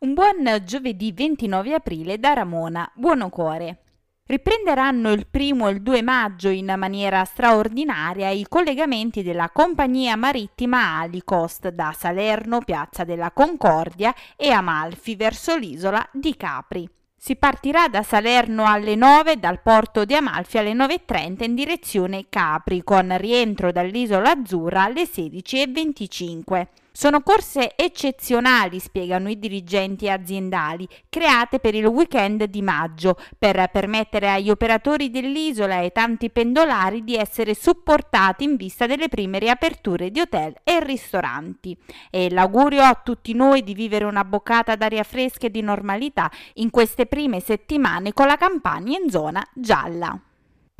Un buon giovedì 29 aprile da Ramona, buono cuore. Riprenderanno il primo e il 2 maggio in maniera straordinaria i collegamenti della compagnia marittima Alicost da Salerno, Piazza della Concordia e Amalfi verso l'isola di Capri. Si partirà da Salerno alle 9 dal porto di Amalfi alle 9.30 in direzione Capri con rientro dall'isola Azzurra alle 16.25. Sono corse eccezionali, spiegano i dirigenti aziendali, create per il weekend di maggio, per permettere agli operatori dell'isola e tanti pendolari di essere supportati in vista delle prime riaperture di hotel e ristoranti. E l'augurio a tutti noi di vivere una boccata d'aria fresca e di normalità in queste prime settimane con la campagna in zona gialla.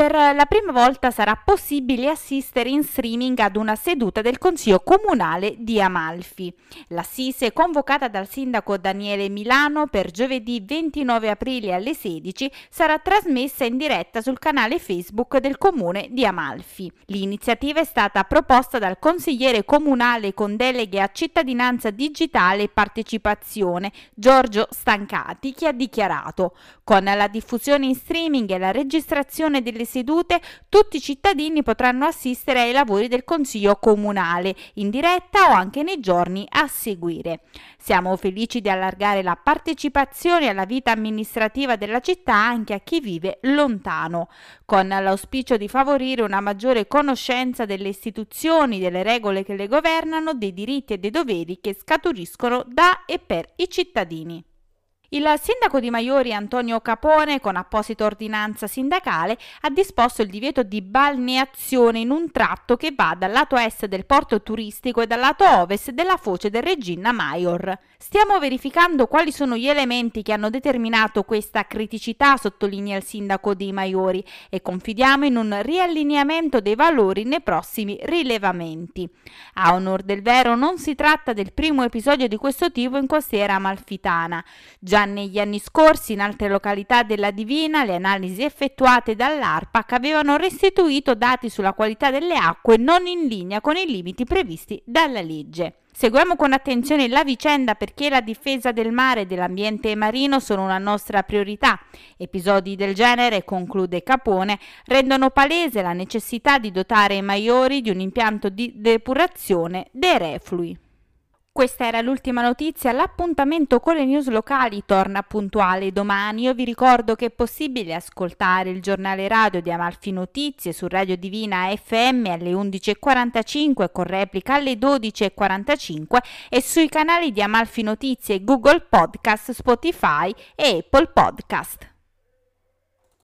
Per la prima volta sarà possibile assistere in streaming ad una seduta del Consiglio Comunale di Amalfi. L'assise, convocata dal sindaco Daniele Milano per giovedì 29 aprile alle 16, sarà trasmessa in diretta sul canale Facebook del Comune di Amalfi. L'iniziativa è stata proposta dal consigliere comunale con deleghe a cittadinanza digitale e partecipazione, Giorgio Stancati, che ha dichiarato con la diffusione in streaming e la registrazione delle sedute, tutti i cittadini potranno assistere ai lavori del Consiglio Comunale in diretta o anche nei giorni a seguire. Siamo felici di allargare la partecipazione alla vita amministrativa della città anche a chi vive lontano, con l'auspicio di favorire una maggiore conoscenza delle istituzioni, delle regole che le governano, dei diritti e dei doveri che scaturiscono da e per i cittadini. Il sindaco di Maiori Antonio Capone, con apposita ordinanza sindacale, ha disposto il divieto di balneazione in un tratto che va dal lato est del porto turistico e dal lato ovest della foce del Regina Maior. Stiamo verificando quali sono gli elementi che hanno determinato questa criticità, sottolinea il sindaco di Maiori, e confidiamo in un riallineamento dei valori nei prossimi rilevamenti. A onor del vero non si tratta del primo episodio di questo tipo in costiera amalfitana. Già Già negli anni scorsi in altre località della Divina le analisi effettuate dall'ARPAC avevano restituito dati sulla qualità delle acque non in linea con i limiti previsti dalla legge. Seguiamo con attenzione la vicenda perché la difesa del mare e dell'ambiente marino sono una nostra priorità. Episodi del genere, conclude Capone, rendono palese la necessità di dotare i maiori di un impianto di depurazione dei reflui. Questa era l'ultima notizia, l'appuntamento con le news locali torna puntuale domani. Io vi ricordo che è possibile ascoltare il giornale radio di Amalfi Notizie su Radio Divina FM alle 11.45 con replica alle 12.45 e sui canali di Amalfi Notizie Google Podcast, Spotify e Apple Podcast.